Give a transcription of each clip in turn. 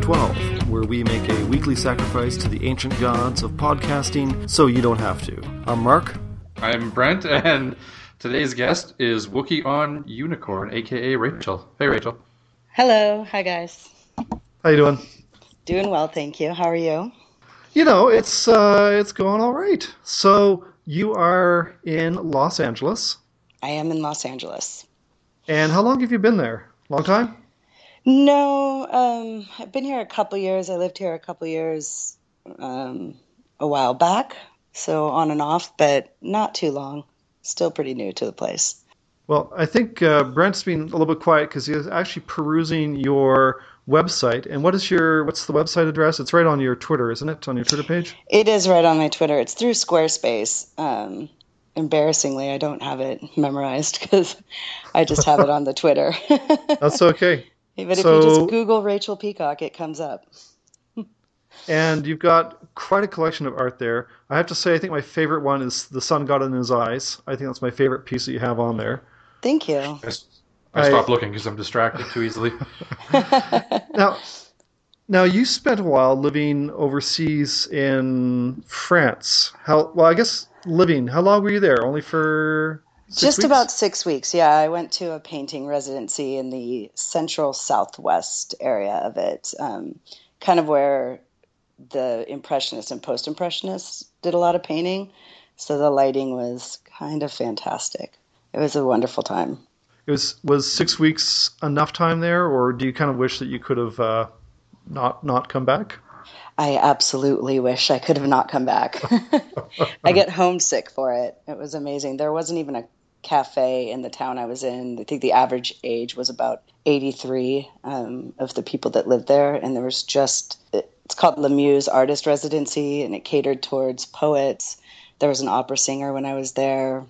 2012, where we make a weekly sacrifice to the ancient gods of podcasting so you don't have to. I'm Mark. I'm Brent, and today's guest is Wookie on Unicorn, aka Rachel. Hey, Rachel. Hello. Hi, guys. How you doing? Doing well, thank you. How are you? You know, it's uh, it's going all right. So you are in Los Angeles, I am in Los Angeles. and how long have you been there? Long time? No, um, I've been here a couple years. I lived here a couple years um, a while back, so on and off, but not too long. Still pretty new to the place. Well, I think uh, Brent's been a little bit quiet because he's actually perusing your website. And what is your what's the website address? It's right on your Twitter, isn't it? On your Twitter page. It is right on my Twitter. It's through Squarespace. Um, embarrassingly, I don't have it memorized because I just have it on the Twitter. That's okay. But if you So- just Google Rachel Peacock, it comes up. And you've got quite a collection of art there. I have to say, I think my favorite one is the sun god in his eyes. I think that's my favorite piece that you have on there. Thank you. I stopped looking because I'm distracted too easily. Now, now you spent a while living overseas in France. How well? I guess living. How long were you there? Only for six Just weeks? about six weeks. Yeah, I went to a painting residency in the central southwest area of it, um, kind of where the Impressionists and Post Impressionists did a lot of painting. So the lighting was kind of fantastic. It was a wonderful time. It was was six weeks enough time there, or do you kind of wish that you could have uh, not not come back? I absolutely wish I could have not come back. I get homesick for it. It was amazing. There wasn't even a cafe in the town I was in. I think the average age was about 83 um, of the people that lived there. And there was just, it's called La Muse Artist Residency, and it catered towards poets. There was an opera singer when I was there,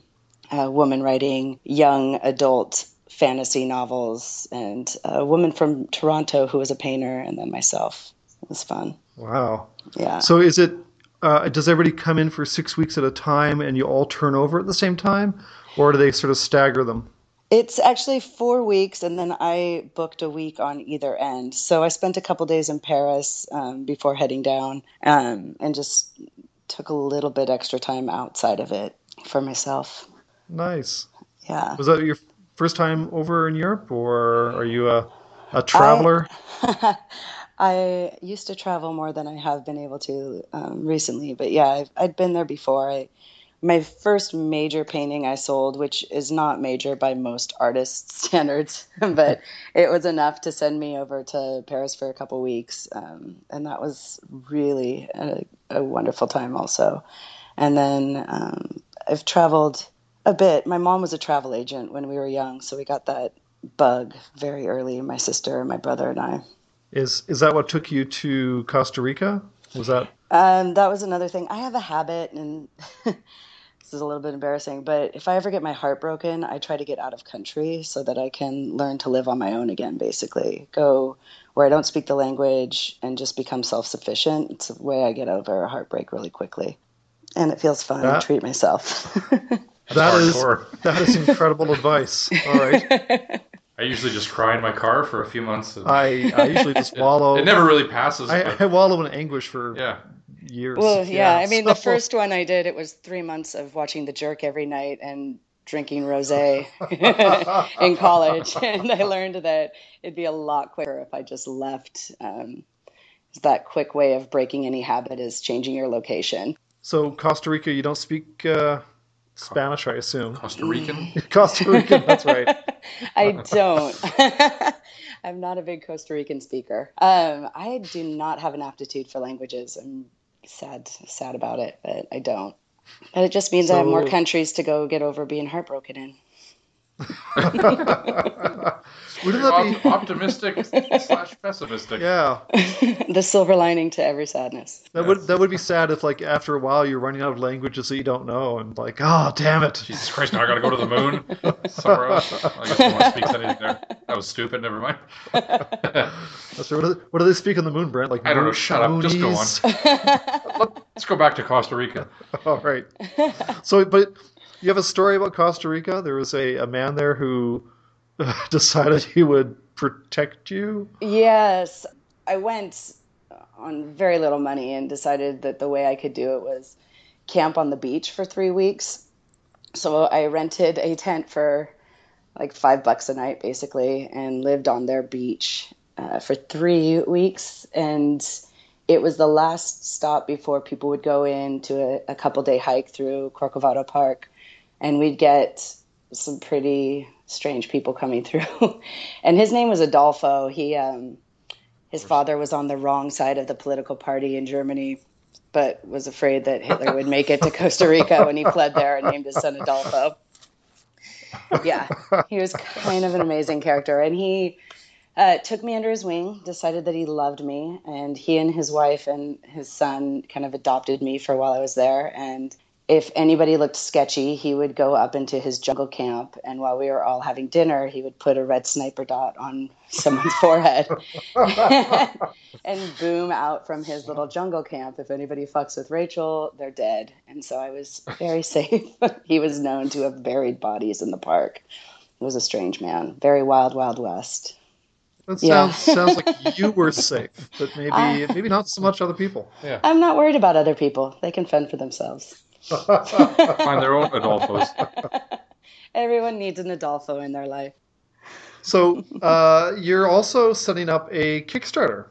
a woman writing young adult fantasy novels, and a woman from Toronto who was a painter, and then myself. It was fun. Wow. Yeah. So is it? Uh, does everybody come in for six weeks at a time, and you all turn over at the same time, or do they sort of stagger them? It's actually four weeks, and then I booked a week on either end. So I spent a couple days in Paris um, before heading down, um, and just took a little bit extra time outside of it for myself. Nice. Yeah. Was that your first time over in Europe, or are you a a traveler? I used to travel more than I have been able to um, recently, but yeah, I've, I'd been there before. I, my first major painting I sold, which is not major by most artists' standards, but it was enough to send me over to Paris for a couple weeks, um, and that was really a, a wonderful time, also. And then um, I've traveled a bit. My mom was a travel agent when we were young, so we got that bug very early. My sister, my brother, and I. Is is that what took you to Costa Rica? Was that Um, that was another thing. I have a habit, and this is a little bit embarrassing, but if I ever get my heart broken, I try to get out of country so that I can learn to live on my own again, basically. Go where I don't speak the language and just become self sufficient. It's a way I get over a heartbreak really quickly. And it feels fun That- to treat myself. that, is, that is incredible advice. All right, I usually just cry in my car for a few months. And I I usually just wallow. it never really passes. I, but I wallow in anguish for yeah. years. well, yeah, I mean, the first one I did, it was three months of watching The Jerk every night and drinking rosé in college, and I learned that it'd be a lot quicker if I just left. Um, that quick way of breaking any habit is changing your location. So Costa Rica, you don't speak uh, Spanish, I assume. Costa Rican. Costa Rican. that's right. I don't. I'm not a big Costa Rican speaker. Um, I do not have an aptitude for languages. I'm sad, sad about it, but I don't. But it just means I have more countries to go get over being heartbroken in. Wouldn't that be? optimistic slash pessimistic. Yeah, the silver lining to every sadness. that would that would be sad if like after a while you're running out of languages that you don't know and like, oh damn it. Jesus Christ! Now I got to go to the moon. Somewhere else. I guess no one speaks anything there. That was stupid. Never mind. That's right. What, do they, what do they speak on the moon, Brent? Like I don't know. Shut up. Just go Moonies? Let's go back to Costa Rica. All right. So, but you have a story about Costa Rica. There was a, a man there who decided he would protect you. Yes. I went on very little money and decided that the way I could do it was camp on the beach for three weeks. So I rented a tent for like five bucks a night, basically, and lived on their beach uh, for three weeks. And it was the last stop before people would go into a, a couple day hike through Corcovado Park. And we'd get some pretty strange people coming through. and his name was Adolfo. He, um, his father was on the wrong side of the political party in Germany, but was afraid that Hitler would make it to Costa Rica when he fled there and named his son Adolfo. Yeah, he was kind of an amazing character. And he uh, took me under his wing, decided that he loved me, and he and his wife and his son kind of adopted me for while I was there. And if anybody looked sketchy, he would go up into his jungle camp, and while we were all having dinner, he would put a red sniper dot on someone's forehead and boom out from his little jungle camp. If anybody fucks with Rachel, they're dead. And so I was very safe. he was known to have buried bodies in the park. He was a strange man, very wild, wild west. That sounds yeah. sounds like you were safe, but maybe I, maybe not so much other people. Yeah. I'm not worried about other people. They can fend for themselves. Find their own Adolfos. Everyone needs an Adolfo in their life. So uh, you're also setting up a Kickstarter.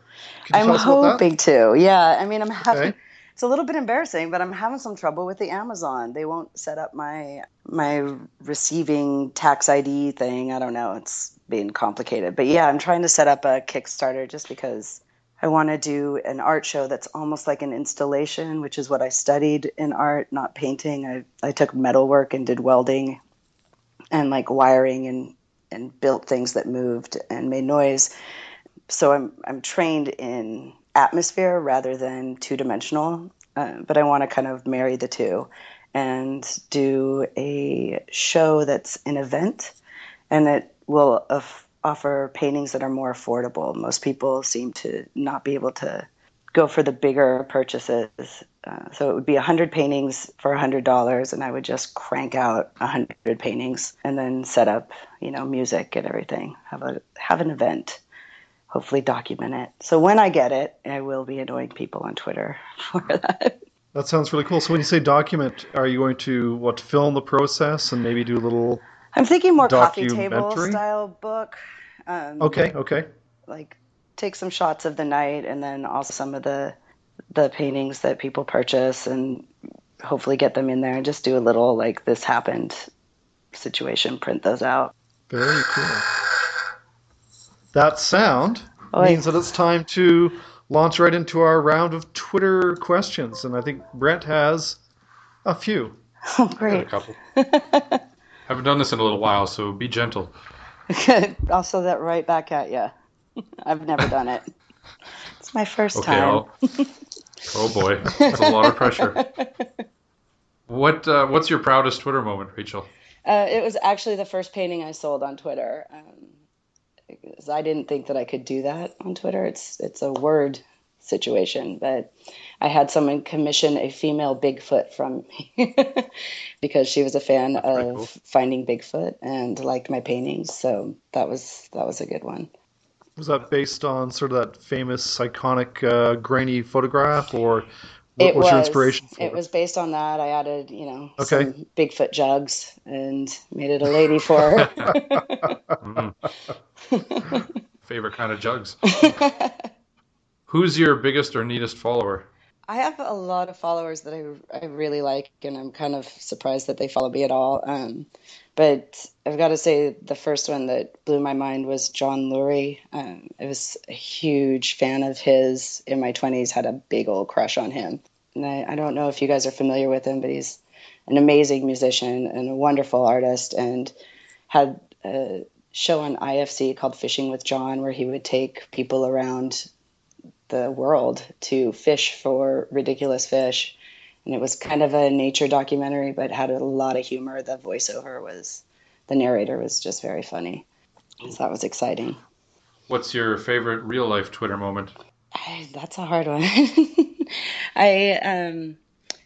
I'm hoping to. Yeah, I mean, I'm having. Okay. It's a little bit embarrassing, but I'm having some trouble with the Amazon. They won't set up my my receiving tax ID thing. I don't know. It's being complicated, but yeah, I'm trying to set up a Kickstarter just because I want to do an art show that's almost like an installation, which is what I studied in art, not painting. I, I took metalwork and did welding and like wiring and, and built things that moved and made noise. So I'm, I'm trained in atmosphere rather than two dimensional, uh, but I want to kind of marry the two and do a show that's an event and it will offer paintings that are more affordable. Most people seem to not be able to go for the bigger purchases. Uh, so it would be 100 paintings for $100 and I would just crank out 100 paintings and then set up, you know, music and everything. Have a have an event. Hopefully document it. So when I get it, I will be annoying people on Twitter for that. That sounds really cool. So when you say document, are you going to what film the process and maybe do a little I'm thinking more coffee table style book. Um, okay, okay. Like take some shots of the night and then also some of the the paintings that people purchase and hopefully get them in there and just do a little like this happened situation, print those out. Very cool. That sound Oy. means that it's time to launch right into our round of Twitter questions, and I think Brent has a few. Oh, great! A couple. Haven't done this in a little while, so be gentle. I'll throw that right back at you. I've never done it. It's my first okay, time. oh boy, that's a lot of pressure. What uh, What's your proudest Twitter moment, Rachel? Uh, it was actually the first painting I sold on Twitter. Um, I didn't think that I could do that on Twitter. It's it's a word situation, but I had someone commission a female Bigfoot from me because she was a fan That's of cool. finding Bigfoot and liked my paintings. So that was that was a good one. Was that based on sort of that famous iconic uh, grainy photograph, or what it was, was your inspiration? For? It was based on that. I added, you know, okay. some Bigfoot jugs and made it a lady for her. Favorite kind of jugs. Who's your biggest or neatest follower? I have a lot of followers that I, I really like, and I'm kind of surprised that they follow me at all. Um, but I've got to say, the first one that blew my mind was John Lurie. Um, I was a huge fan of his in my 20s, had a big old crush on him. And I, I don't know if you guys are familiar with him, but he's an amazing musician and a wonderful artist, and had a show on IFC called Fishing with John, where he would take people around the world to fish for ridiculous fish. And it was kind of a nature documentary, but had a lot of humor. The voiceover was, the narrator was just very funny. So that was exciting. What's your favorite real life Twitter moment? I, that's a hard one. I um,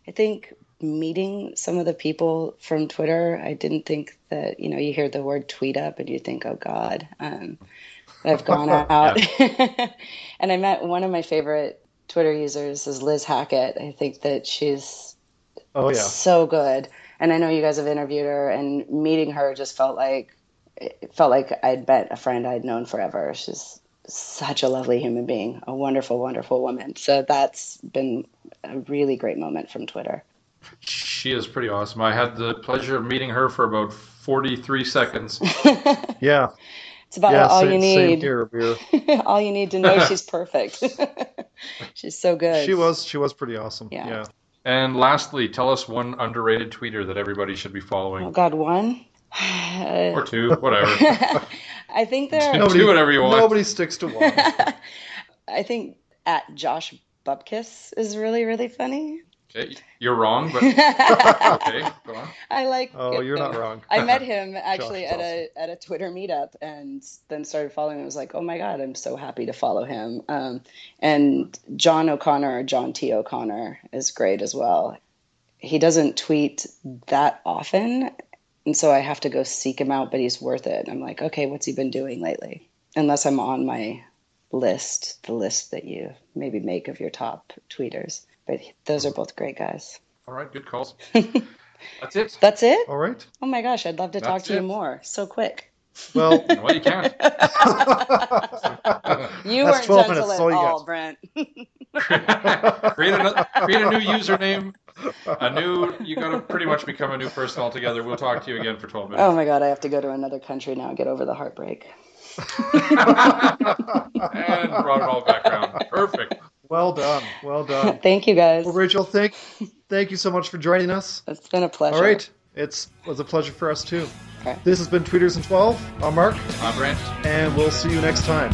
I think meeting some of the people from Twitter, I didn't think that you know you hear the word tweet up and you think, oh God. Um, I've gone out. and I met one of my favorite Twitter users is Liz Hackett. I think that she's oh yeah so good. And I know you guys have interviewed her, and meeting her just felt like it felt like I'd met a friend I'd known forever. She's such a lovely human being, a wonderful, wonderful woman. So that's been a really great moment from Twitter. She is pretty awesome. I had the pleasure of meeting her for about 43 seconds. yeah. It's about yeah, all same, you need. Here, all you need to know she's perfect. she's so good. She was she was pretty awesome. Yeah. yeah. And lastly, tell us one underrated tweeter that everybody should be following. Oh God, one or two, whatever. I think there. Are, nobody, do whatever you want. Nobody sticks to one. I think at Josh Bubkiss is really really funny. Okay, you're wrong, but okay, go on. I like. Oh, you're not wrong. I met him actually at a at a Twitter meetup, and then started following. him. I was like, oh my god, I'm so happy to follow him. Um, and John O'Connor or John T O'Connor is great as well. He doesn't tweet that often, and so I have to go seek him out. But he's worth it. I'm like, okay, what's he been doing lately? Unless I'm on my list, the list that you maybe make of your top tweeters. But those are both great guys. All right, good calls. That's it. That's it? All right. Oh my gosh, I'd love to That's talk to it. you more. So quick. Well, well you can't. you weren't gentle minutes, at all, all Brent. create, a, create a new username. A new, you got to pretty much become a new person altogether. We'll talk to you again for 12 minutes. Oh my God, I have to go to another country now and get over the heartbreak. and brought it all back around. Perfect. Well done. Well done. thank you, guys. Well, Rachel, thank thank you so much for joining us. It's been a pleasure. All right. It's it was a pleasure for us too. Okay. This has been Tweeters in 12. I'm Mark. I'm Brent. And we'll see you next time.